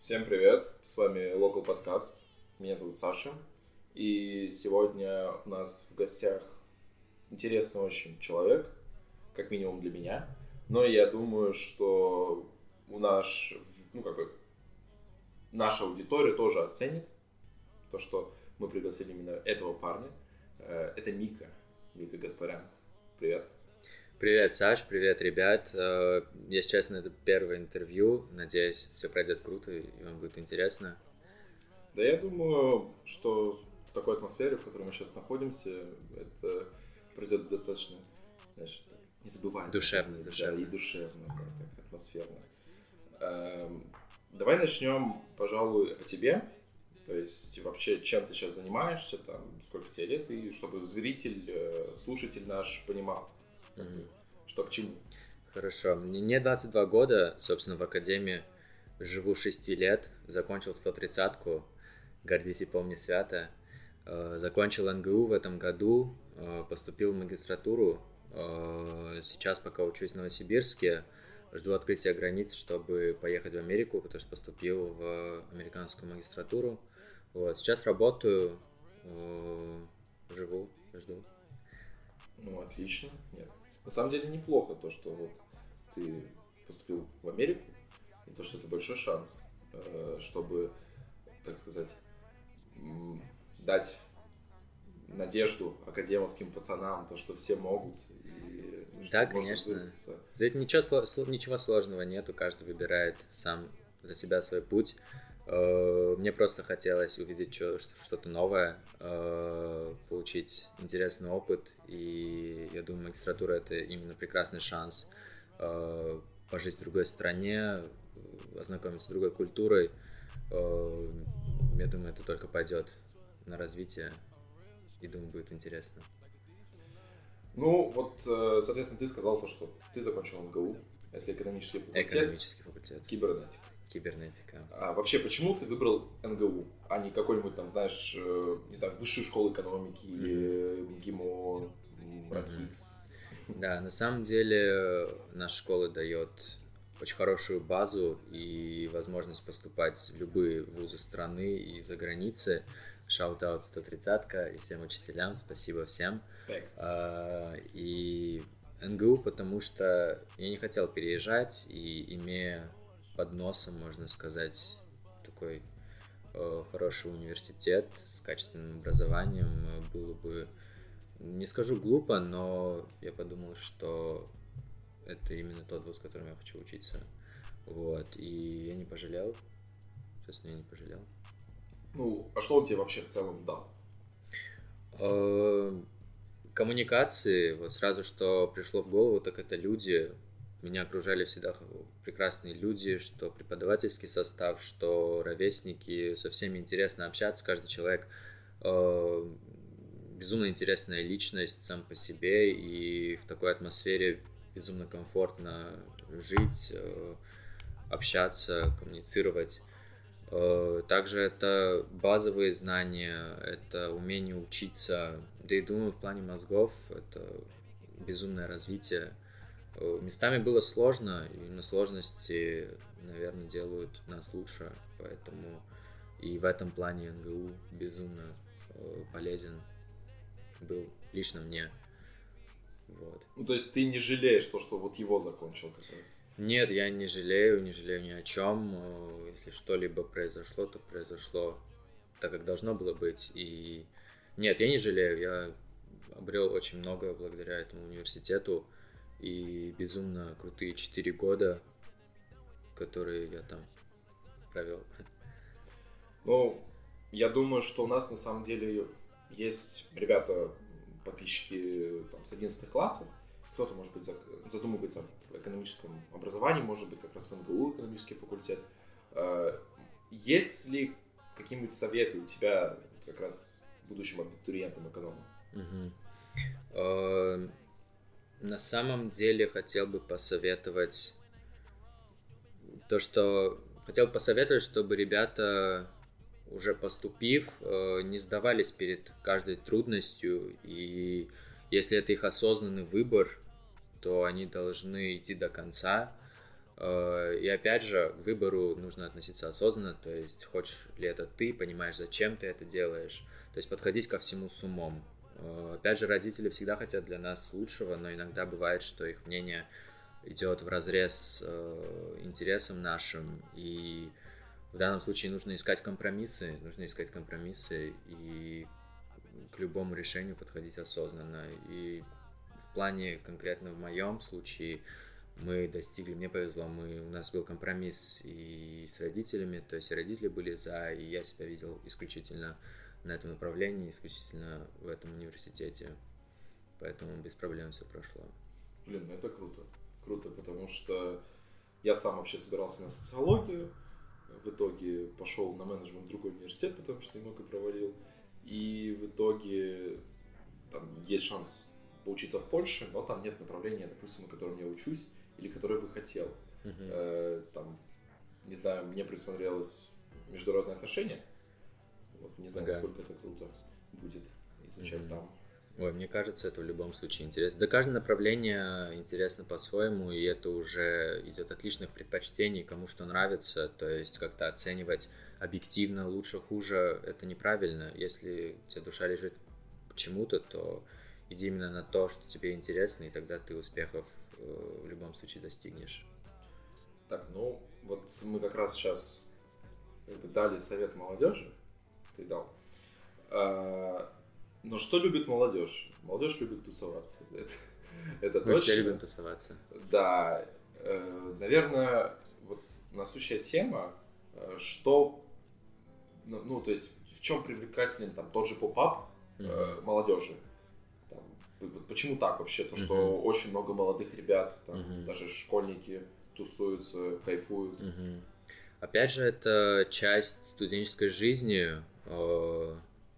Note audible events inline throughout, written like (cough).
Всем привет, с вами Local Podcast, меня зовут Саша, и сегодня у нас в гостях интересный очень человек, как минимум для меня, но я думаю, что у наш, ну как бы, наша аудитория тоже оценит то, что мы пригласили именно этого парня. Э, это Мика, Мика Гаспарян. Привет. Привет, Саш, привет, ребят. Э, если честно, это первое интервью. Надеюсь, все пройдет круто и вам будет интересно. Да я думаю, что в такой атмосфере, в которой мы сейчас находимся, это пройдет достаточно, знаешь, незабываемо. Душевно, душевно. Да, и душевно, да, так атмосферно. Эм, давай начнем, пожалуй, о тебе. То есть вообще, чем ты сейчас занимаешься, там, сколько тебе лет, и чтобы зритель, э, слушатель наш понимал, mm что к чему. Хорошо. Мне 22 года, собственно, в академии живу 6 лет, закончил 130-ку, гордись и помни свято. Э, закончил НГУ в этом году, э, поступил в магистратуру. Сейчас пока учусь в Новосибирске, жду открытия границ, чтобы поехать в Америку, потому что поступил в американскую магистратуру. Вот, сейчас работаю, живу, жду. Ну, отлично. Нет, на самом деле неплохо то, что вот ты поступил в Америку, и то, что это большой шанс, э, чтобы, так сказать, дать надежду академовским пацанам, то, что все могут. И, да, конечно. Да это ничего, ничего сложного нету, каждый выбирает сам для себя свой путь. Э, мне просто хотелось увидеть что-то новое, э, получить интересный опыт, и я думаю, магистратура — это именно прекрасный шанс э, пожить в другой стране, ознакомиться с другой культурой. Я думаю, это только пойдет на развитие, и думаю, будет интересно. Ну, вот, соответственно, ты сказал то, что ты закончил МГУ, это экономический факультет. Экономический факультет. Кибернетика. Кибернетика. А вообще, почему ты выбрал НГУ, а не какой-нибудь там, знаешь, э, не знаю, высшую школу экономики mm-hmm. или МГИМО, РАНХиГС? Мгм. Да, на самом деле наша школа дает очень хорошую базу и возможность поступать в любые вузы страны и за границы. Shout-out 130 и всем учителям, спасибо всем. А, и НГУ, потому что я не хотел переезжать, и имея под носом, можно сказать, такой э, хороший университет с качественным образованием э, было бы, не скажу глупо, но я подумал, что это именно тот вуз, в котором я хочу учиться. Вот, и я не пожалел. Честно, я не пожалел. Ну, а что он тебе вообще в целом дал? Э, коммуникации, вот сразу что пришло в голову, так это люди, меня окружали всегда прекрасные люди, что преподавательский состав, что ровесники, со всеми интересно общаться, каждый человек э, безумно интересная личность сам по себе, и в такой атмосфере безумно комфортно жить, э, общаться, коммуницировать. Э, также это базовые знания, это умение учиться, да и думаю, в плане мозгов это безумное развитие – местами было сложно, и на сложности, наверное, делают нас лучше, поэтому и в этом плане НГУ безумно э, полезен был лично мне. Вот. Ну, то есть ты не жалеешь то, что вот его закончил как раз? Нет, я не жалею, не жалею ни о чем. Э, если что-либо произошло, то произошло так, как должно было быть. И нет, я не жалею. Я обрел очень много благодаря этому университету и безумно крутые 4 года, которые я там провел. Ну, я думаю, что у нас на самом деле есть ребята, подписчики там, с 11 классов, кто-то, может быть, задумывается о экономическом образовании, может быть, как раз в МГУ экономический факультет. Э, есть ли какие-нибудь советы у тебя как раз будущим абитуриентам экономам? Угу. На самом деле хотел бы посоветовать то, что хотел посоветовать, чтобы ребята уже поступив, э, не сдавались перед каждой трудностью, и если это их осознанный выбор, то они должны идти до конца. Э, и опять же, к выбору нужно относиться осознанно, то есть хочешь ли это ты, понимаешь, зачем ты это делаешь, то есть подходить ко всему с умом. Э, опять же, родители всегда хотят для нас лучшего, но иногда бывает, что их мнение идет в разрез э, интересам нашим, и в данном случае нужно искать компромиссы, нужно искать компромиссы и к любому решению подходить осознанно. И в плане конкретно в моем случае мы достигли, мне повезло, мы, у нас был компромисс и с родителями, то есть родители были за, и я себя видел исключительно на этом направлении, исключительно в этом университете. Поэтому без проблем все прошло. Блин, ну это круто. Круто, потому что я сам вообще собирался на социологию, в итоге пошел на менеджмент в другой университет, потому что немного провалил. И в итоге там есть шанс поучиться в Польше, но там нет направления, допустим, на котором я учусь или которое бы хотел. Uh-huh. Э, там, не знаю, мне присмотрелось международные отношения. Не знаю, ага. насколько это круто будет изучать uh-huh. там. Ой, мне кажется, это в любом случае интересно. Да каждое направление интересно по-своему, и это уже идет от личных предпочтений, кому что нравится. То есть как-то оценивать объективно лучше, хуже, это неправильно. Если у тебя душа лежит к чему-то, то иди именно на то, что тебе интересно, и тогда ты успехов Э, в любом случае достигнешь. Так, ну вот мы как раз сейчас как бы дали совет молодежи, ты дал. А, но что любит молодежь? Молодежь любит тусоваться. Это, это мы точно. все любим тусоваться. Да. Э, наверное, вот насущая тема, э, что, ну, ну, то есть в чем привлекателен там тот же поп-ап mm-hmm. молодежи? Вот почему так вообще? То, что uh-huh. очень много молодых ребят, там, uh-huh. даже школьники тусуются, кайфуют. Uh-huh. Опять же, это часть студенческой жизни э,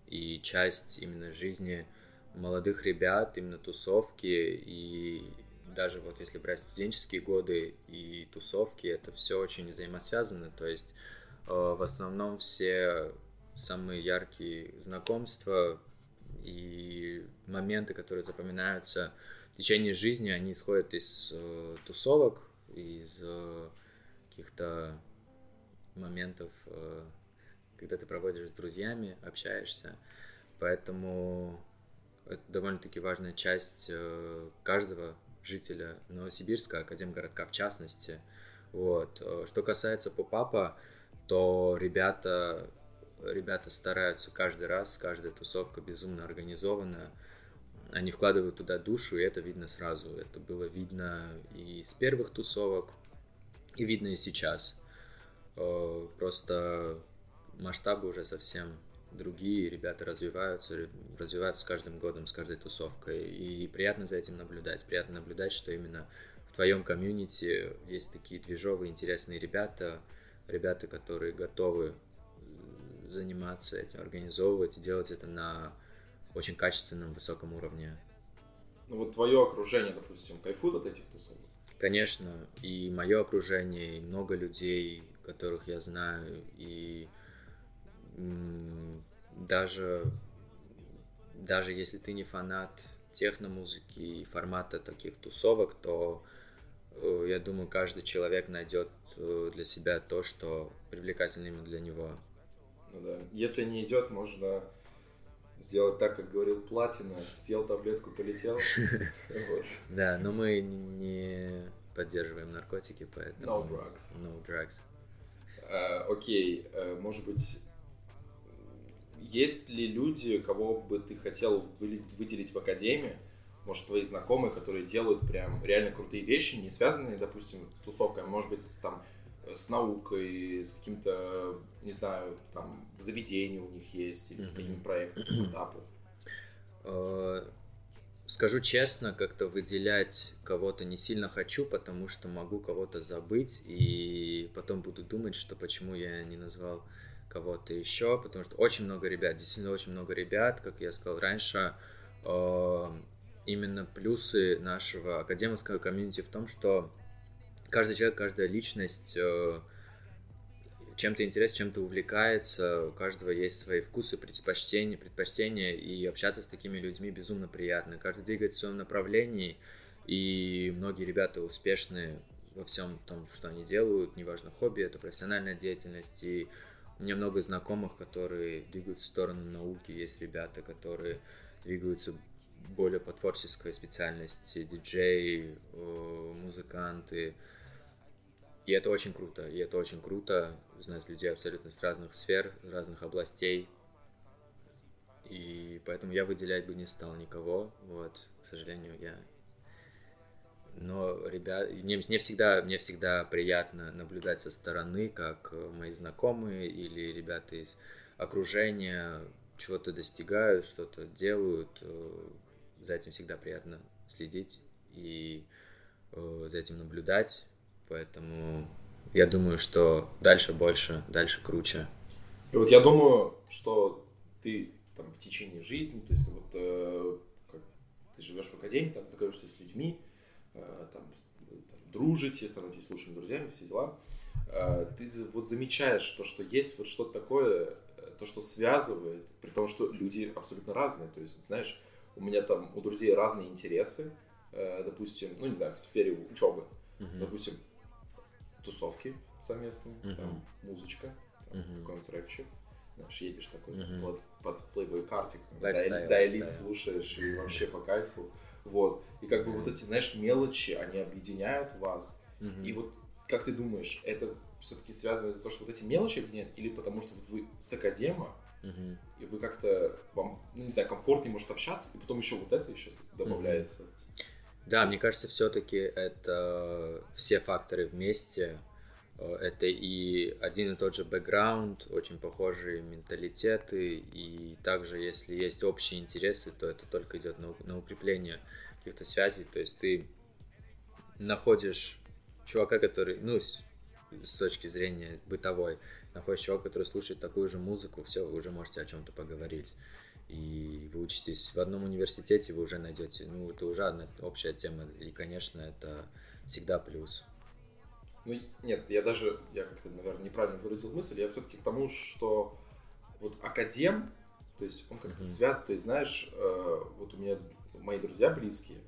и часть именно жизни молодых ребят, именно тусовки. И даже вот если брать студенческие годы и тусовки, это все очень взаимосвязано. То есть э, в основном все самые яркие знакомства и моменты, которые запоминаются в течение жизни, они исходят из э, тусовок, из э, каких-то моментов, э, когда ты проводишь с друзьями, общаешься. Поэтому это довольно-таки важная часть э, каждого жителя Новосибирска, Академгородка в частности. Вот. Э, что касается поп-апа, то ребята ребята стараются каждый раз, каждая тусовка безумно организована. Они вкладывают туда душу, и это видно сразу. Это было видно и с первых тусовок, и видно и сейчас. Э, просто масштабы уже совсем другие, ребята развиваются, развиваются с каждым годом, с каждой тусовкой. И приятно за этим наблюдать. Приятно наблюдать, что именно в твоем комьюнити есть такие движовые, интересные ребята, ребята, которые готовы заниматься этим, организовывать и делать это на очень качественном, высоком уровне. Ну вот твое окружение, допустим, кайфует от этих тусовок? Конечно, и мое окружение, и много людей, которых я знаю, и даже, даже если ты не фанат техномузыки и формата таких тусовок, то э, я думаю, каждый человек найдет э, для себя то, что привлекательно именно для него. Ну да. Если не идет, можно сделать так, как говорил Платина, съел таблетку, полетел. (laughs) Да, но мы не поддерживаем наркотики, поэтому... No drugs. No drugs. А, окей, э, может быть, есть ли люди, кого бы ты хотел выделить в академии, может, твои знакомые, которые делают прям реально крутые вещи, не связанные, допустим, с тусовкой, а может быть, там с наукой, с каким-то, не знаю, там, заведением у них есть, или mm-hmm. каким-то проектом, (clears throat) стартапом? Э, скажу честно, как-то выделять кого-то не сильно хочу, потому что могу кого-то забыть, и потом буду думать, что почему я не назвал кого-то еще, потому что очень много ребят, действительно очень много ребят, как я сказал раньше, э, именно плюсы нашего академического комьюнити в том, что каждый человек, каждая личность э, чем-то интересен, чем-то увлекается, у каждого есть свои вкусы, предпочтения, предпочтения, и общаться с такими людьми безумно приятно. Каждый двигается в своем направлении, и многие ребята успешны во всем том, что они делают, неважно, хобби, это профессиональная деятельность, и у меня много знакомых, которые двигаются в сторону науки, есть ребята, которые двигаются более по творческой специальности, диджеи, музыканты, и это очень круто, и это очень круто знать людей абсолютно с разных сфер, разных областей, и поэтому я выделять бы не стал никого, вот, к сожалению, я но ребят, мне, мне всегда мне всегда приятно наблюдать со стороны, как э, мои знакомые или ребята из окружения чего-то достигают, что-то делают. Э, за этим всегда приятно следить и э, за этим наблюдать. Поэтому я думаю, что дальше больше, дальше круче. И вот я думаю, что ты там в течение жизни, то есть вот э, как ты живешь в академии, там знакомишься с людьми, там, там, дружите, становитесь лучшими друзьями, все дела, э, ты вот замечаешь то, что есть вот что-то такое, э, то, что связывает, при том, что люди абсолютно разные. То есть, знаешь, у меня там у друзей разные интересы, допустим, ну не знаю, в сфере учебы, uh-huh. допустим, тусовки совместные, uh-huh. там музычка, там, uh-huh. какой-нибудь рэпчик, знаешь, едешь такой uh-huh. под, под плейбой картик, да, слушаешь и вообще по кайфу. Вот. И как бы вот эти, знаешь, мелочи, они объединяют вас. И вот как ты думаешь, это все-таки связано с то, что вот эти мелочи объединяют, или потому что вот вы с академа, и вы как-то, вам, ну, не знаю, комфортнее может общаться, и потом еще вот это еще добавляется. Да, мне кажется, все-таки это все факторы вместе. Э, это и один и тот же бэкграунд, очень похожие менталитеты, и также, если есть общие интересы, то это только идет на, на укрепление каких-то связей. То есть ты находишь чувака, который, ну, с, с точки зрения бытовой, находишь чувака, который слушает такую же музыку, все, вы уже можете о чем-то поговорить. И вы учитесь в одном университете, вы уже найдете, ну, это уже одна общая тема, и, конечно, это всегда плюс. Ну, нет, я даже, я как-то, наверное, неправильно выразил мысль, я все-таки к тому, что вот академ, то есть он как-то mm-hmm. связан, то есть, знаешь, э, вот у меня мои друзья близкие,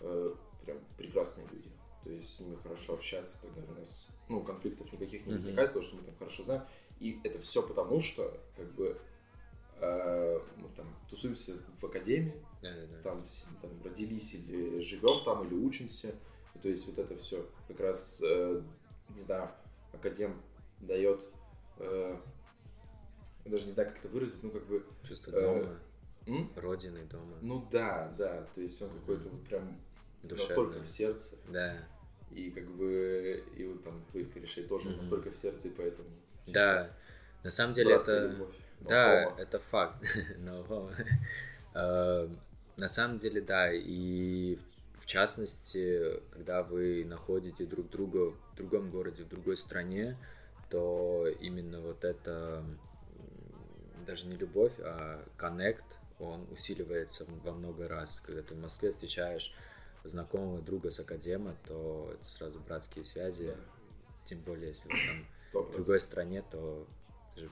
э, прям прекрасные люди, то есть с ними хорошо общаться, когда у нас, ну, конфликтов никаких не возникает, mm-hmm. потому что мы там хорошо знаем, и это все потому, что, как бы, э, мы там тусуемся в академии, yeah, там, там родились или живем там, или учимся, то есть вот это все как раз, э, не знаю, академ дает, э, даже не знаю, как это выразить, ну как бы... Чувство э, дома, м? родины дома. Ну да, да, то есть он какой-то вот прям Душевный. настолько в сердце. Да. И как бы, и вот там твоих корешей тоже mm-hmm. настолько в сердце, и поэтому... Да, на самом деле это... Любовь. Да, это факт. (laughs) Э, на самом деле, да, и частности, когда вы находите друг друга в другом городе, в другой стране, то именно вот это даже не любовь, а коннект, он усиливается во много раз. Когда ты в Москве встречаешь знакомого друга с академа, то это сразу братские связи. Тем более, если вы там 100%. в другой стране, то даже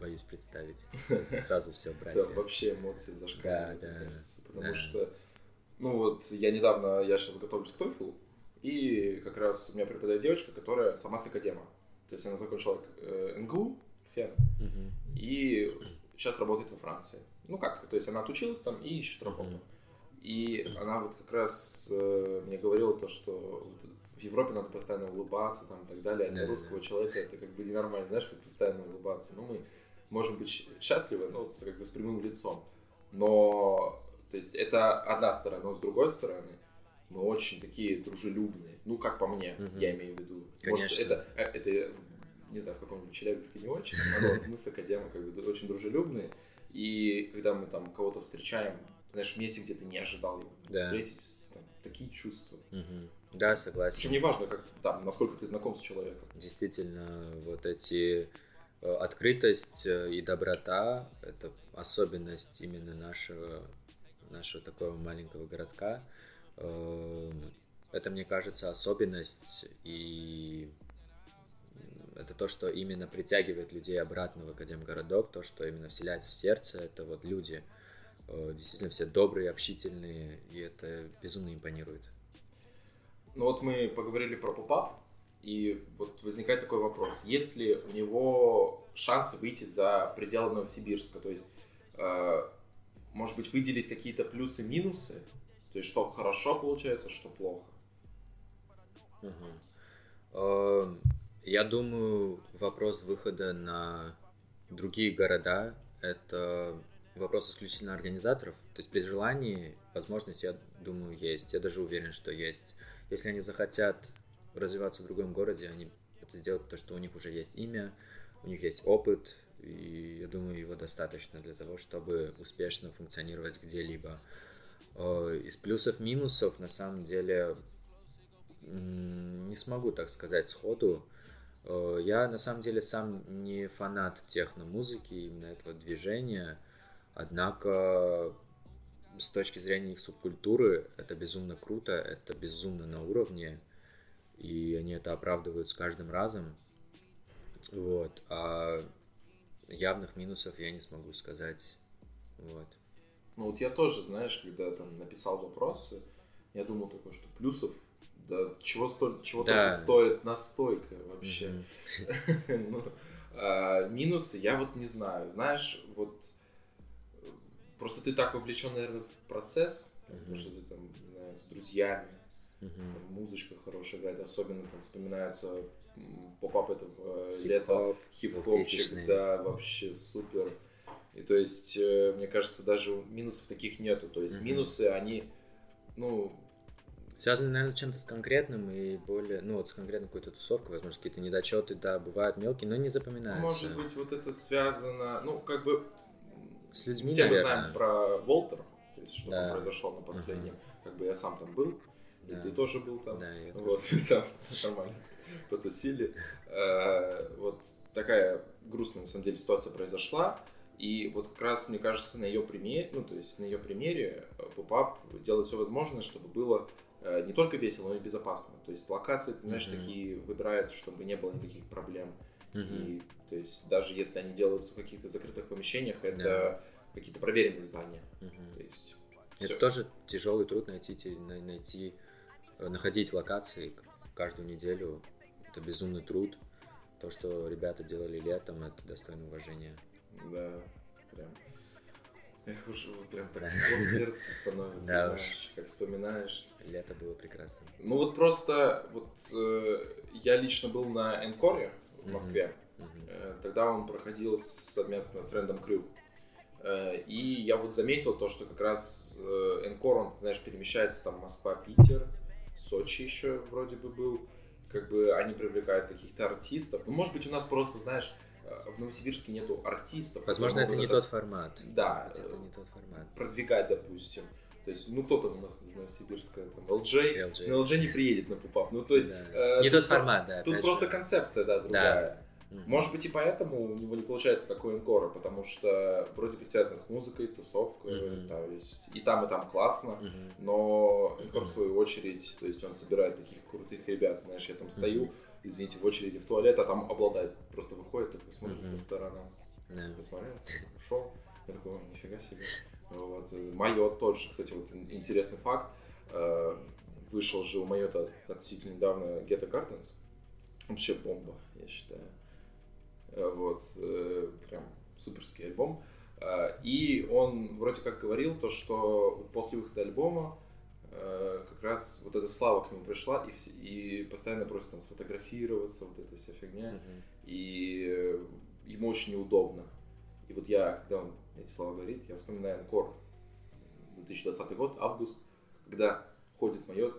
боюсь представить. (laughs) Сразу все братья. Да, вообще эмоции зашкаливают, да, да, кажется. Потому что ну вот я недавно, я сейчас готовлюсь к TOEFL, и как раз у меня преподает девочка, которая сама с академа. То есть она закончила э, НГУ, ФЕН, uh-huh. и сейчас работает во Франции. Ну как, то есть она отучилась там и ищет работу. Uh-huh. И она вот как раз э, мне говорила то, что вот в Европе надо постоянно улыбаться там и так далее, а для русского человека это как бы ненормально, знаешь, постоянно улыбаться. Ну мы можем быть счастливы, ну, вот, как бы с прямым лицом. Но то есть это одна сторона, но с другой стороны мы очень такие дружелюбные. Ну, как по мне, угу. я имею в виду. Конечно. Может, это, э, это, не знаю, в каком-нибудь Челябинске не очень, но вот мы с Академом как бы очень дружелюбные. И когда мы там кого-то встречаем, знаешь, в месте, где ты не ожидал его да. встретить, там, такие чувства. Угу. Да, согласен. Причем неважно, как, там, насколько ты знаком с человеком. Действительно, вот эти э, открытость э, и доброта – это особенность именно нашего нашего такого маленького городка. Эм, это, мне кажется, особенность, и это то, что именно притягивает людей обратно в Академгородок, то, что именно вселяется в сердце, это вот люди, э, действительно все добрые, общительные, и это безумно импонирует. Ну вот мы поговорили про попап, и вот возникает такой вопрос. Есть ли у него шансы выйти за пределы Новосибирска? То есть, э, может быть, выделить какие-то плюсы-минусы? То есть, что хорошо получается, что плохо? Угу. Я думаю, вопрос выхода на другие города – это вопрос исключительно организаторов. То есть при желании возможность, я думаю, есть. Я даже уверен, что есть. Если они захотят развиваться в другом городе, они это сделают, потому что у них уже есть имя, у них есть опыт, и я думаю, его достаточно для того, чтобы успешно функционировать где-либо. Э, из плюсов-минусов, на самом деле, не смогу так сказать сходу. Э, я на самом деле сам не фанат техно-музыки, именно этого движения, однако с точки зрения их субкультуры это безумно круто, это безумно на уровне, и они это оправдывают с каждым разом. Вот. А явных минусов я не смогу сказать. Вот. Ну вот я тоже, знаешь, когда там написал вопросы, я думал такой, что плюсов, да чего, сто, чего да. только стоит настойка вообще. (laughs) ну, а, минусы я вот не знаю. Знаешь, вот просто ты так вовлечен, наверное, в процесс, потому что ты там, знаю, с друзьями, там музычка хорошая играет, особенно там вспоминается поп-ап этого хип лета, хип-хопчик, да, вообще супер. И то есть, э, мне кажется, даже минусов таких нету. То есть, минусы, они, ну, Связаны, наверное, чем-то с конкретным и более, ну вот с конкретной какой-то тусовкой, возможно, какие-то недочеты, да, бывают мелкие, но не запоминаются. Может быть, вот это связано, ну, как бы... С людьми, Все наверное. мы знаем про Волтера, то есть, что да. там произошло на последнем. Uh-huh. Как бы я сам там был, и да. ты тоже был там. Да, я вот, (laughs) там нормально потусили. Э, вот такая грустная, на самом деле, ситуация произошла. И вот как раз, мне кажется, на ее примере, ну, то есть на ее примере Попап делает все возможное, чтобы было э, не только весело, но и безопасно. То есть локации, ты знаешь, mm-hmm. такие выбирают, чтобы не было никаких проблем. Mm-hmm. И то есть даже если они делаются в каких-то закрытых помещениях, это yeah. какие-то проверенные здания. Mm-hmm. То есть это все. тоже тяжелый труд найти, найти, э, находить локации каждую неделю это безумный труд. То, что ребята делали летом, это достойно уважения. Да, прям. Эх, уж прям так тепло в сердце становится, да знаешь, как вспоминаешь. Лето было прекрасно. Ну вот просто, вот э, я лично был на Энкоре в Москве. Mm-hmm. Э, тогда он проходил совместно с Рэндом Крю. Э, и я вот заметил то, что как раз э, Энкор, он, знаешь, перемещается там Москва-Питер, Сочи еще вроде бы был как бы они привлекают каких-то артистов. Ну, может быть, у нас просто, знаешь, э, в Новосибирске нету артистов. Возможно, это не это... тот формат. Да. это не тот формат. Продвигать, допустим. То есть, ну, кто-то у нас из Новосибирска, там, LJ, LJ. но LJ не приедет на пупап. Ну, то есть... Да. Э, не тот формат, да. Тут просто же. концепция, да, другая. Да. Mm-hmm. Может быть и поэтому у него не получается как у Энкора, потому что вроде бы связано с музыкой, тусовкой, mm-hmm. то есть и там, и там классно, mm-hmm. но Энкор в свою очередь, то есть он собирает таких крутых ребят, знаешь, я там стою, извините, в очереди в туалет, а там обладает, просто выходит, такой смотрит по сторонам, yeah. посмотрел, ушел, я такой, нифига себе. Вот. Майот тоже, кстати, вот интересный факт, э, вышел же у Майота относительно недавно Ghetto Gardens, вообще бомба, я считаю. Э, вот, э, прям суперский альбом. Э, и он вроде как говорил то, что после выхода альбома как раз вот эта слава к нему пришла и, все, и постоянно просит там сфотографироваться, вот эта вся фигня. Uh-huh. И ему очень неудобно. И вот я, когда он эти слова говорит, я вспоминаю Анкор 2020 год, август, когда ходит майор,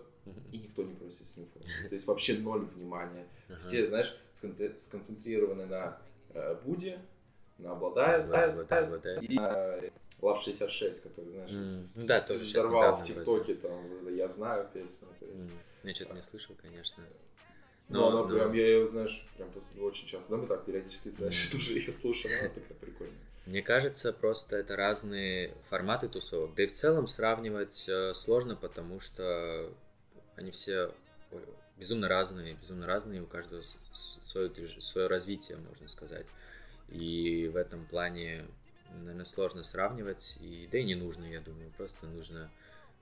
и никто не просит с ним фото. То есть вообще ноль внимания. Все, знаешь, сконцентрированы на Э, Буди, на обладает, да, обладает, обладает. и на Love 66, который, знаешь, mm. да, тоже взорвал в ТикТоке, там, я знаю песню. То есть. Mm. Я что-то не слышал, конечно. Но, но она но... прям, я ее, знаешь, прям очень часто, да, мы так периодически, знаешь, mm. (laughs) тоже ее слушаем, она такая прикольная. Мне кажется, просто это разные форматы тусовок. Да и в целом сравнивать э, сложно, потому что они все безумно разные, безумно разные, у каждого свое, свое развитие, можно сказать. И в этом плане, наверное, сложно сравнивать, и, да и не нужно, я думаю, просто нужно,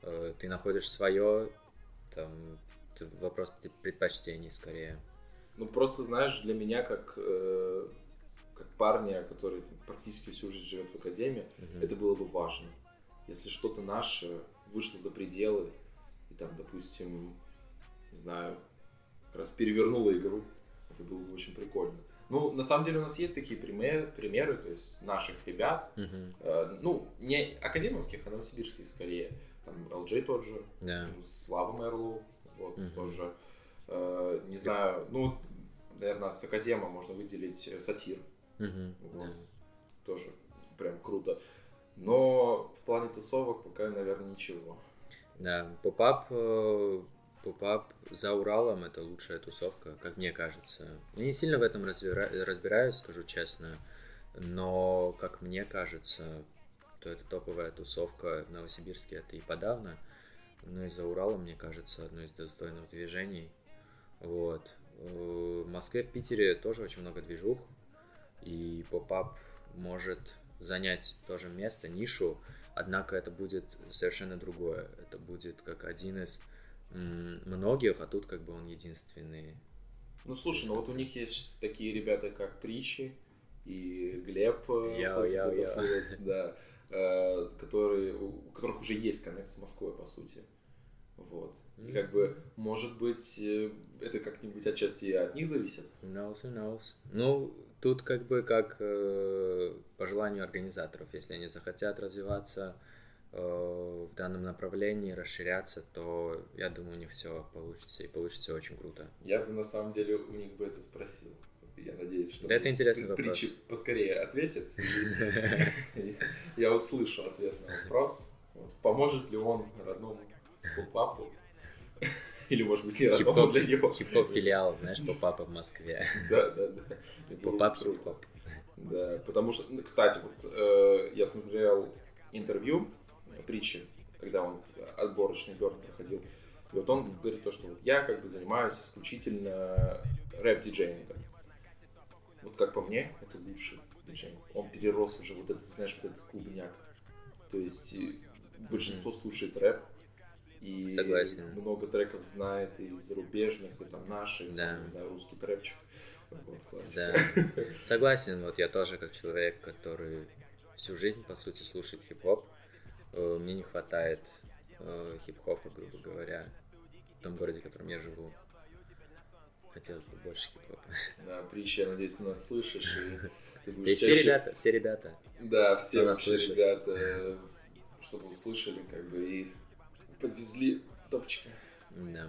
э, ты находишь свое, там, вопрос предпочтений скорее. Ну, просто, знаешь, для меня, как, э, как парня, который там, практически всю жизнь живет в академии, Мгм. это было бы важно. Если что-то наше вышло за пределы, там, допустим, не знаю, как раз перевернуло игру, это было бы очень прикольно. Ну, на самом деле у нас есть такие примеры, примеры то есть наших ребят, Мгм. э, ну, не академовских, а новосибирских скорее. Там LJ тот же, Да. ну, Слава Мерлу, вот, Мгм. тоже. Э, не знаю, ну, наверное, с Академа можно выделить э, Сатир, Мгм. Вот. Да. тоже прям круто. Но в плане тусовок пока, наверное, ничего. Да, попап, э, попап за Уралом это лучшая тусовка, как мне кажется. Я не сильно в этом разбира- разбираюсь, скажу честно, но как мне кажется, то это топовая тусовка в Новосибирске, это и подавно. Но и за Уралом, мне кажется, одно из достойных движений. Вот. Э, В Москве, в Питере тоже очень много движух, и попап может занять тоже место, нишу, однако это будет совершенно другое. Это будет как один из многих, а тут как бы он единственный. Ну, слушай, ну вот у них есть такие ребята, как Причи и Глеб, э, это яу. Фуллес, да, э, которые, у которых уже есть коннект с Москвой, по сути. Вот. И как бы, может быть, э, это как-нибудь отчасти от них зависит. Who knows, who knows. Ну, тут как бы как э, по желанию организаторов. Если они захотят развиваться э, в данном направлении, расширяться, то я думаю, у них все получится и получится очень круто. Я бы на самом деле у них бы это спросил. Я надеюсь, что Да, это интересный вопрос. Поскорее ответит. (laughs) Я услышу ответ на вопрос. Поможет ли он родному Pop-Up у? Или, может быть, родному Хип-хоп для него. хип-хоп филиал, знаешь, Pop-Up а в Москве. Да, да, да. Pop-Up хип-хоп. Да, потому что, ну, кстати, вот э, я смотрел интервью Притчи, когда он отборочный город проходил. И вот он говорит то, что вот я как бы занимаюсь исключительно рэп-диджейнгом. Вот как по мне, это лучший диджей. Он перерос уже вот этот, знаешь, вот этот клубняк. То есть э, большинство слушает рэп. И Согласен. много треков знает и зарубежных, и там наших, Да. не знаю, русский трэпчик. Вот, классика. Да, (laughs) согласен. Вот я тоже как человек, который всю жизнь, по сути, слушает хип-хоп. э, Мне не хватает э, хип-хопа, грубо говоря, в том городе, в котором я живу. Хотелось бы больше хип-хопа. Да, Притча, я надеюсь, ты нас слышишь. И (laughs) ты будешь Да все ребята, все ребята. Да, все наши ребята, э, чтобы услышали, как бы, и подвезли топчика. Да.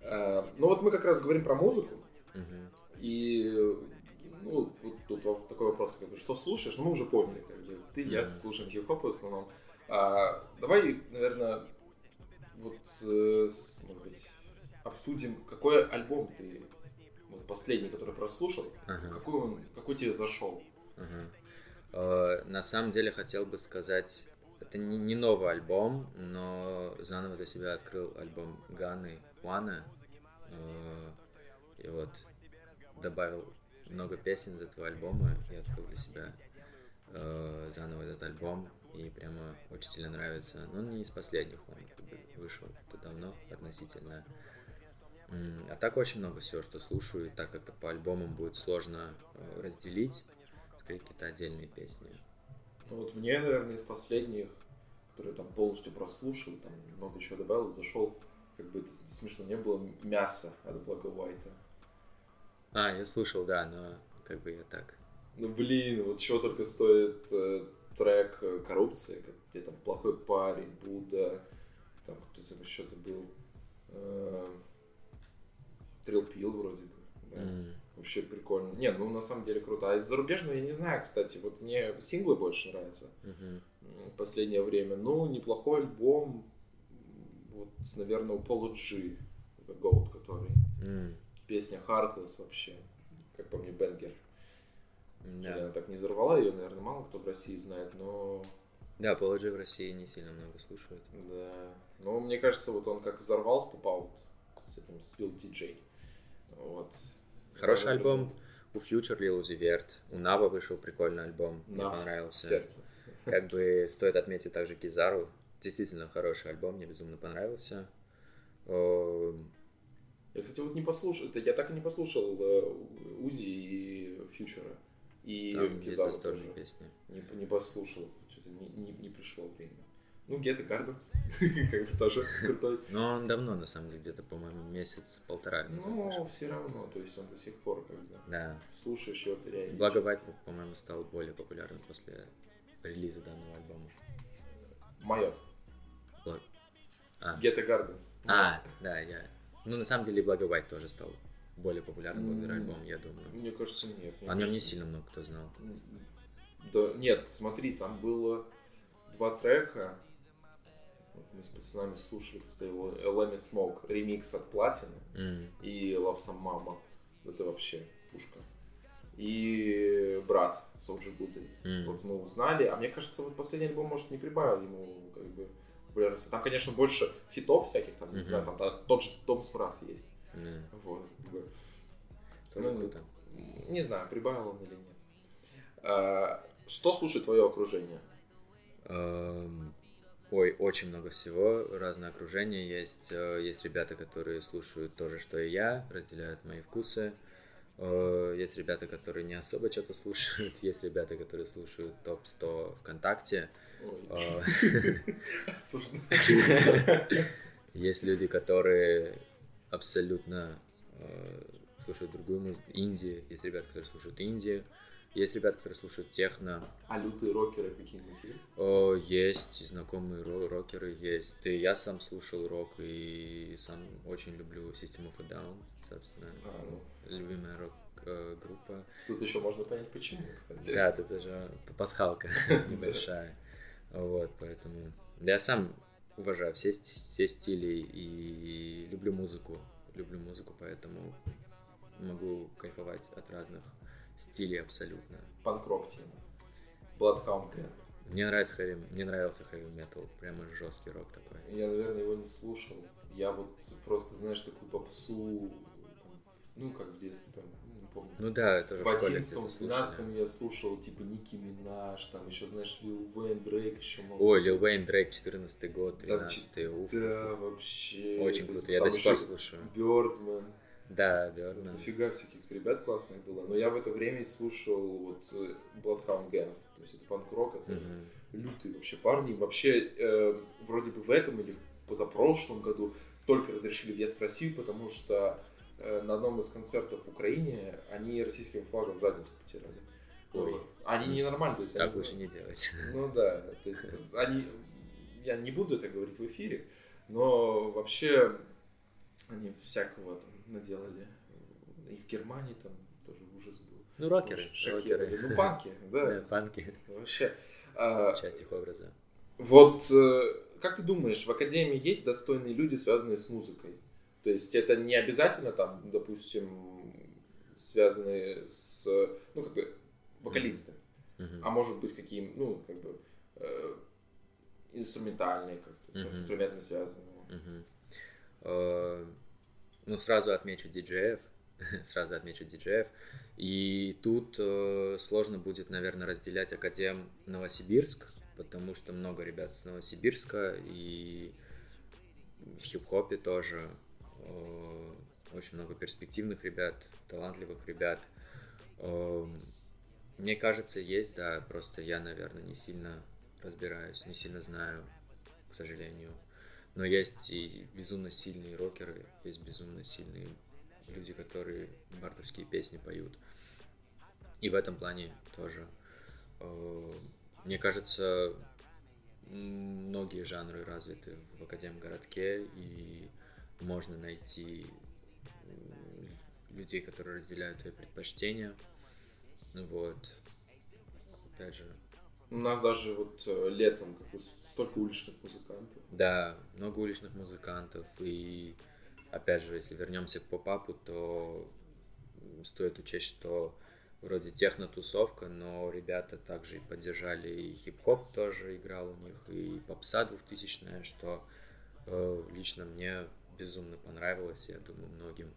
А, Ну вот мы как раз говорим про музыку, Мгм. и ну, вот тут такой вопрос, как бы, что слушаешь, ну мы уже поняли, как бы, ты, я слушаем хип-хоп в основном. А, давай, наверное, вот, э, может быть, обсудим, какой альбом ты, вот последний, который прослушал, Ага. какой он, какой тебе зашел? Ага. Э, На самом деле хотел бы сказать, это не, не новый альбом, но заново для себя открыл альбом Ганы Уана. Э, И вот добавил много песен из этого альбома и открыл для себя э, заново этот альбом. И прямо очень сильно нравится. Но он не из последних, он вышел давно относительно. А так очень много всего, что слушаю, и так как по альбомам будет сложно э, разделить, скорее какие-то отдельные песни. Ну вот мне, наверное, из последних, которые там полностью прослушал, там много чего добавил, зашел, как бы это смешно не было, мясо от Black White. А, я слушал, да, но как бы я так. Ну блин, вот чего только стоит э, трек э, «Коррупция», как- где там «Плохой парень», «Будда», там кто-то еще-то был, э, «Трил Пил» вроде бы. да. М, Вообще прикольно. Не, ну на самом деле круто. А из зарубежного я не знаю, кстати. Вот мне синглы больше нравятся. м, в последнее время. Ну, неплохой альбом. Вот, наверное, у Пола. The Gold, который. М, Песня Heartless вообще. Как по мне, бенгер. Да. Она так не взорвала ее, наверное, мало кто в России знает, но Да, Пола Джи в России не сильно много слушают. да. Но мне кажется, вот он как взорвался, попал вот с этим Lil TJ. Вот. Хороший Вот, альбом. У Future Lil Uzi Vert. У Нава вышел прикольный альбом. Мне Нав. понравился. Сердце. Как бы стоит отметить также Кизару. Действительно хороший альбом, мне безумно понравился. Э, Я, кстати, вот не послушал, я так и не послушал э, Узи и Фьючера. И Там есть Кизару достойные тоже. песни. Не, не послушал, что-то не, не, не пришло время. Ну, the Gardens, (laughs) как бы тоже крутой. Но он давно, на самом деле, где-то, по-моему, месяц-полтора назад вышел. все равно, то есть он до сих пор как бы Да. слушаешь его периодически. Благо Вайт, по-моему, стал более популярным после релиза данного альбома. Майор. Благ- А, the Gardens. а, да, я... Ну, на самом деле, Благо Вайт тоже стал более популярным благодаря альбому, я думаю. Мне кажется, нет. Мне О нем не сильно много кто знал. Да, нет, смотри, там было два трека. Мы с пацанами слушали, кстати, его Lemmy Smoke, ремикс от Платины М, и Love Some Mama. Это вообще пушка. И брат Соджи Гудой. м. Вот мы узнали, а мне кажется, вот последний альбом, может, не прибавил ему как бы популярности. Там, конечно, больше фитов всяких, там, не Мгм. знаю, там да, тот же Том Спрас есть. Да, Вот, тоже Ну, круто. Не знаю, прибавил он или нет. А, Что слушает твое окружение? Эм, Ой, очень много всего, разное окружение есть. Э, Есть ребята, которые слушают то же, что и я, разделяют мои вкусы. Э, Есть ребята, которые не особо что-то слушают. (laughs) Есть ребята, которые слушают топ-100 ВКонтакте. Э. (laughs) (laughs) Есть люди, которые абсолютно слушают другую музыку, инди. Есть ребята, которые слушают инди. Есть ребята, которые слушают техно. А лютые рокеры какие-нибудь есть? О, есть знакомые ро- рокеры, есть. И я сам слушал рок и сам очень люблю System of a Down, собственно. А, ну, Любимая рок-группа. Тут еще можно понять, почему, кстати. Да, это же пасхалка (laughs) небольшая. Вот, поэтому... Я сам уважаю все, все стили и люблю музыку. Люблю музыку, поэтому могу кайфовать от разных стилей абсолютно. Панк-рок тема. Bloodhound. Мне нравится heavy, мне нравился heavy metal, прямо жесткий рок такой. Я, наверное, его не слушал. Я вот просто, знаешь, такую попсу, там, ну, как в детстве, там, ну, не помню. Ну да, тоже В в школе 11 где-то слушали. 12 я слушал, типа, Ники Минаж, там еще, знаешь, Лил Вейн, Дрейк еще много. Ой, Лил Уэйн, Дрейк, 14 год, Там 13 уф. Да, вообще. Очень круто, я там до сих пор слушаю. Бёрдман. Да, Бёрдман. Дофига всяких ребят классных было. Но я в это время слушал вот э, Bloodhound Gang. То есть это панк-рок, это Мгм. лютые вообще парни. Вообще, э, вроде бы в этом или в позапрошлом году только разрешили въезд в Россию, потому что э, на одном из концертов в Украине они российским флагом задницу потирали. Ой. Они ненормально, то есть Так они- лучше не делать. Ну да, то есть (laughs) они, я не буду это говорить в эфире, но вообще они всякого там наделали. И в Германии там тоже ужас был. Ну, рокеры, Шокировали. рокеры. Ну, панки, Да, (laughs) да. панки. Вообще. А, Часть их образа. Вот э, как ты думаешь, в академии есть достойные люди, связанные с музыкой? То есть это не обязательно там, допустим, связанные с, ну, как бы, вокалисты. Мгм. а может быть какие, ну, как бы э, инструментальные как-то, с инструментами связанные. Э, Ну, сразу отмечу диджеев. (laughs) Сразу отмечу диджеев. И тут э, сложно будет, наверное, разделять Академ Новосибирск, потому что много ребят с Новосибирска и в хип-хопе тоже э, очень много перспективных ребят, талантливых ребят. Э, Мне кажется, есть, да, просто я, наверное, не сильно разбираюсь, не сильно знаю, к сожалению. Но есть и безумно сильные рокеры, есть безумно сильные люди, которые бардовские песни поют. И в этом плане тоже. э, Мне кажется, многие жанры развиты в Академгородке, и можно найти людей, которые разделяют твои предпочтения. Вот. Опять же, У нас даже вот э, летом как столько уличных музыкантов. Да, много уличных музыкантов. И опять же, если вернемся к попапу, то стоит учесть, что вроде техно-тусовка, но ребята также и поддержали и хип-хоп тоже играл у них, и попса 2000 что э, лично мне безумно понравилось, я думаю, многим.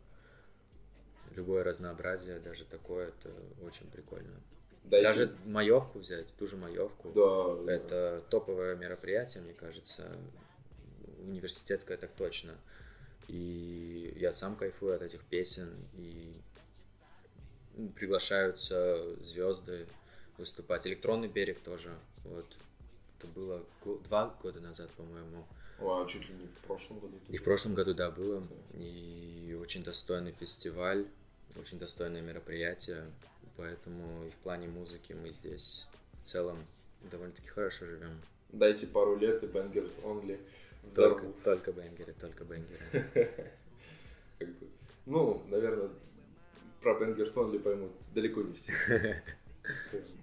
Любое разнообразие, даже такое, это очень прикольно. Дайте- Даже маевку взять, ту же маевку. да, да. Это топовое мероприятие, мне кажется, университетское так точно. И я сам кайфую от этих песен, и приглашаются звезды выступать. Электронный берег тоже. Вот. Это было два года назад, по-моему. А чуть ли не в прошлом году? И в прошлом году, да, было. И очень достойный фестиваль, очень достойное мероприятие. Поэтому и в плане музыки мы здесь в целом довольно-таки хорошо живем. Дайте пару лет и Bangers Only только, только бенгеры, только бенгеры. (laughs) Ну, наверное, про Bangers Only поймут далеко не все. (laughs)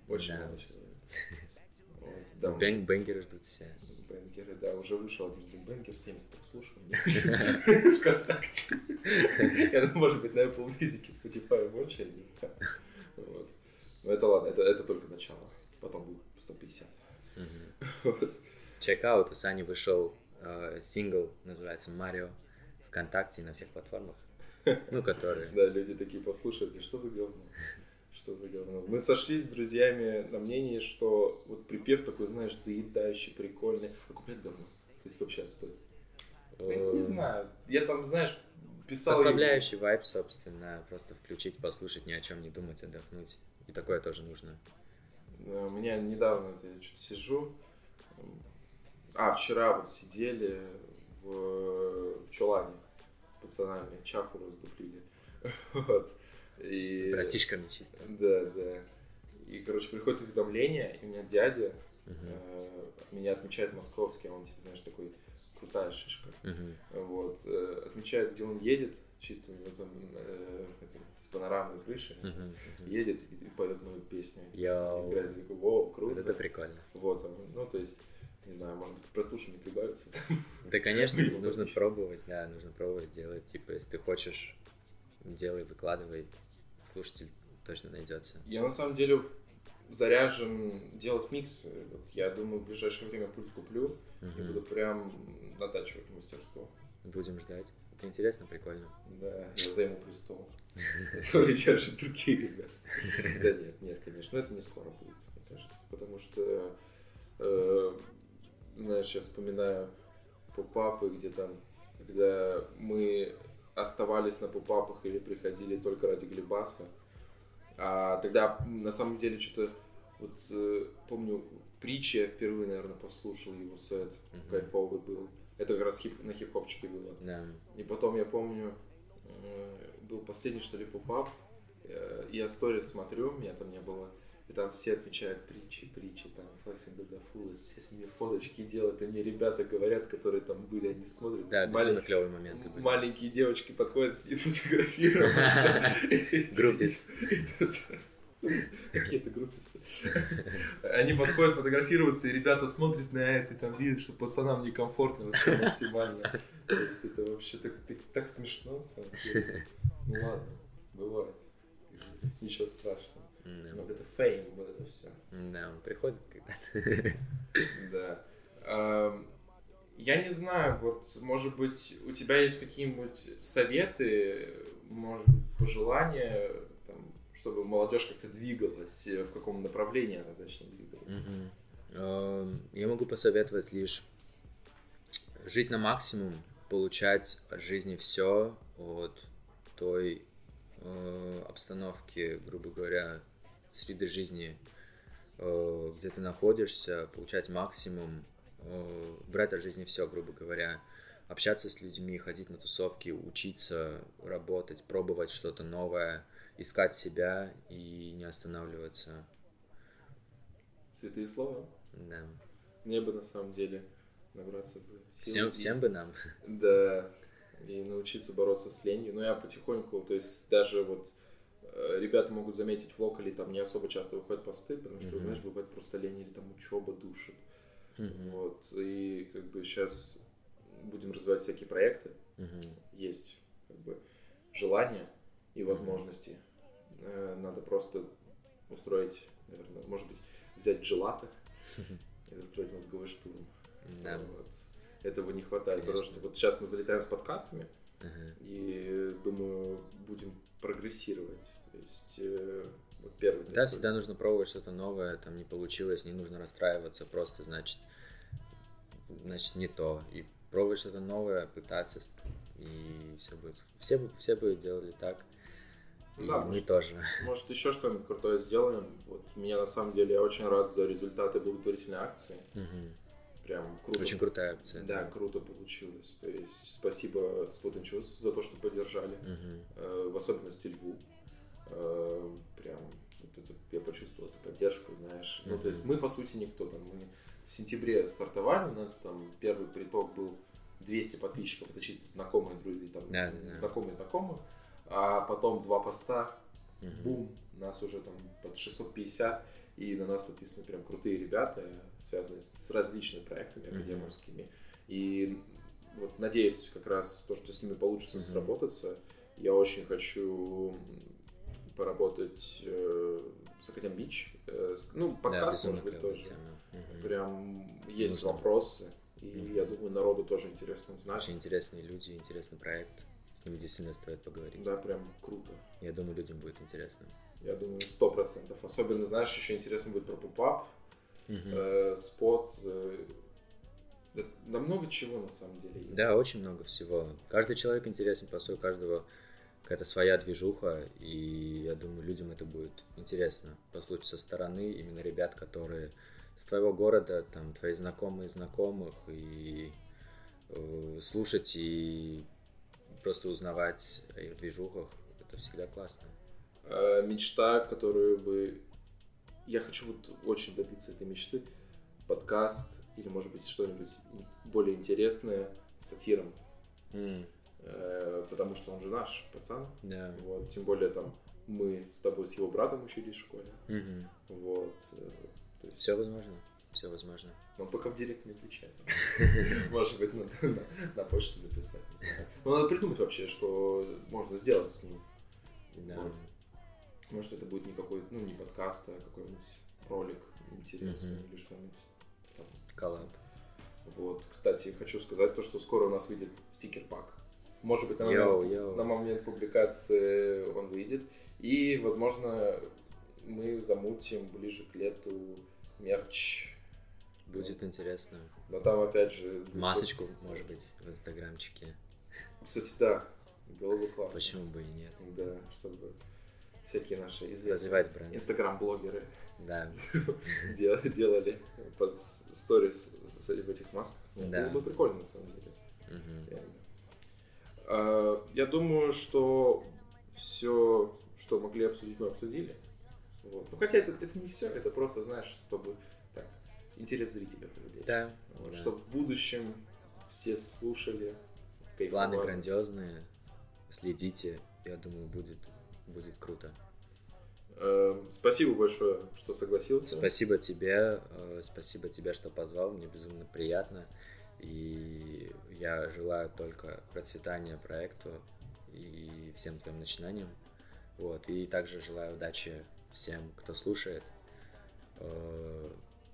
Очень мало человек. Бэнг, бенгеры ждут все. Бенгеры, да, уже вышел один бенгер, 70 прослушиваний (laughs) ВКонтакте. Я, может быть, на Apple Music и Spotify больше, я не знаю. Вот. Но это ладно, это, это только начало. Потом будет 150. (laughs) Вот. Чекаут, у Сани вышел э, сингл, называется «Марио», ВКонтакте и на всех платформах, ну, которые... (laughs) Да, люди такие послушают, что за говно? Что за говно? Мы сошлись с друзьями на мнении, что вот припев такой, знаешь, заедающий, прикольный, а куплет говно. То есть вообще отстой. Не эм. знаю, я там, знаешь, писал... Расслабляющий вайб, собственно, просто включить, послушать, ни о чем не думать, отдохнуть. И такое тоже нужно. У меня недавно, я что-то сижу, а, вчера вот сидели в, в Чулане с пацанами, чаху раздуплили. (laughs) вот. И... Братишками чисто. Да, да. И, короче, приходит уведомление, и у меня дядя uh-huh. э, меня отмечает московский, он, типа, знаешь, такой крутая шишка. Uh-huh. Вот. Э, отмечает, где он едет, чисто у него там э, с панорамной uh-huh. Uh-huh. едет и, поет мою песню. Йоу. Играет, такой, вау, круто. Это прикольно. Вот, ну, то есть не знаю, может быть, прослушивание прибавится. Да, конечно, нужно пробовать, да, нужно пробовать делать. Типа, если ты хочешь, делай, выкладывай, слушатель точно найдется. Я на самом деле заряжен делать микс. Я думаю, в ближайшее время пульт куплю угу. и буду прям натачивать мастерство. Будем ждать. Это интересно, прикольно. Да, я займу престол. Это держат другие ребята. Да нет, нет, конечно, это не скоро будет, мне кажется. Потому что э, знаешь, я вспоминаю попапы, где там, когда мы оставались на попапах или приходили только ради Глебаса. А тогда на самом деле что-то, вот э, помню, притчи я впервые, наверное, послушал его сет, uh-huh. кайфовый был. Это как раз хип, на хип-хопчике было. Yeah. И потом я помню, э, был последний, что ли, попап, э, я сторис смотрю, у меня там не было и там все отвечают притчи, притчи, там, Flexing the Full, все с ними фоточки делают, и мне ребята говорят, которые там были, они смотрят. Да, безумно клевые моменты были. Маленькие девочки подходят с ним фотографироваться. (laughs) Группис. (laughs) (laughs) Какие-то групписты. (laughs) Они подходят фотографироваться, и ребята смотрят на это, и там видят, что пацанам некомфортно вообще максимально. То есть это вообще так, так, так смешно, на самом деле. (laughs) Ну ладно, бывает. Ничего страшного. Да. Вот это фейм, вот это все. Да, он приходит когда-то. Да. Я не знаю, вот, может быть, у тебя есть какие-нибудь советы, может быть, пожелания, чтобы молодежь как-то двигалась, в каком направлении она точнее двигалась? Угу. Я могу посоветовать лишь жить на максимум, получать от жизни все от той э, обстановки, грубо говоря, среды жизни, э, где ты находишься, получать максимум, э, брать от жизни все, грубо говоря, общаться с людьми, ходить на тусовки, учиться, работать, пробовать что-то новое, искать себя и не останавливаться. Святые слова. Да. Мне бы на самом деле набраться бы сил. Всем, всем бы нам. Да. И научиться бороться с ленью. Но я потихоньку, то есть даже вот Э, ребята могут заметить в локале, там не особо часто выходят посты, потому что, mm-hmm. знаешь, бывает просто лень или там учеба душит. Mm-hmm. Вот. И как бы сейчас будем развивать всякие проекты. Mm-hmm. Есть как бы желание и возможности. Mm-hmm. Надо просто устроить, наверное, может быть, взять джелата и устроить мозговой штурм. Да. Вот. Этого не хватает, Конечно. потому что вот сейчас мы залетаем с подкастами, uh-huh. и думаю, будем прогрессировать. То есть, э, вот первый Да, всегда нужно пробовать что-то новое, там не получилось, не нужно расстраиваться, просто, значит, значит, не то. И пробовать что-то новое, пытаться и все будет, все, все будут делали так, Да, мы может, тоже. Может, еще что-нибудь крутое сделаем. Вот меня на самом деле я очень рад за результаты благотворительной акции. Мгм. Прям круто. Очень крутая акция. Да, круто получилось. То есть спасибо Спутанчус за то, что поддержали. Э, в особенности Льву. Э, прям вот это, я почувствовал эту поддержку, знаешь. Ну, то есть мы, по сути, никто там. Мы в сентябре стартовали, у нас там первый приток был 200 подписчиков, это чисто знакомые друзья, там, Да, да, да. знакомые знакомых. А потом два поста, Мгм. бум, нас уже там под 650, и на нас подписаны прям крутые ребята, связанные с, с различными проектами Мгм. академовскими. И вот надеюсь как раз то, что с ними получится Мгм. сработаться. Я очень хочу поработать э, с Академ Бич. э, с- ну, Да, подкаст, безумно может быть, тоже. тема. Мгм. Прям есть Нужно. вопросы. И Мгм. я думаю, народу тоже интересно узнать. Очень интересные люди, интересный проект. Ними действительно стоит поговорить. Да, прям круто. Я думаю, людям будет интересно. Я думаю, сто процентов. Особенно, знаешь, еще интересно будет про пупап. Мгм. э, спот. э, да, много чего на самом деле есть. Да, очень много всего. Каждый человек интересен по сути, у каждого какая-то своя движуха, и я думаю, людям это будет интересно послушать со стороны именно ребят, которые с твоего города, там, твои знакомые знакомых, и э, слушать и просто узнавать о их движухах, это всегда классно. Э, мечта, которую бы... Я хочу вот очень добиться этой мечты. Подкаст или, может быть, что-нибудь более интересное с сатиром. М, Э, потому что он же наш пацан. Да. Вот. Тем более там мы с тобой с его братом учились в школе. Мгм. Вот. э, есть Все возможно. Все возможно. Он пока в директ не отвечает. (laughs) Может быть, (laughs) надо на, почту написать. Ну, надо придумать вообще, что можно сделать с ним. Да. Может, это будет не какой, ну, не подкаст, а какой-нибудь ролик интересный или что-нибудь. Коллаб. Вот. Кстати, хочу сказать то, что скоро у нас выйдет стикер-пак. Может быть, на Йоу, момент, йоу. на момент публикации он выйдет. И, возможно, мы замутим ближе к лету мерч. Будет интересно. Но там, опять же... Масочку, соц- может быть, в инстаграмчике. Кстати, да, было бы классно. Почему бы и нет? Да, чтобы всякие наши известные Развивать бренд. инстаграм-блогеры Да. (laughs) дел- делали сторис в этих масках. Ну, Да. Было бы прикольно, на самом деле. А, Я думаю, что все, что могли обсудить, мы обсудили. Вот. Ну, хотя это, это не все, это просто, знаешь, чтобы интерес зрителя привлечь. Да. Вот, да. Чтобы в будущем все слушали, Планы кайфовали. грандиозные. Следите. Я думаю, будет, будет круто. Эм, Спасибо большое, что согласился. Спасибо тебе. э, Спасибо тебе, что позвал. Мне безумно приятно. И я желаю только процветания проекту и всем твоим начинаниям. Вот. И также желаю удачи всем, кто слушает.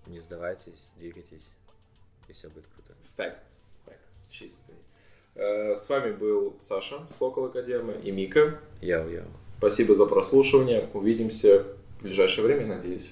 Не сдавайтесь, двигайтесь, и все будет круто. Facts, facts, чистый. Э, С вами был Саша с Local Академии и Мика. Йоу-йоу. Спасибо за прослушивание. Увидимся в ближайшее время, надеюсь.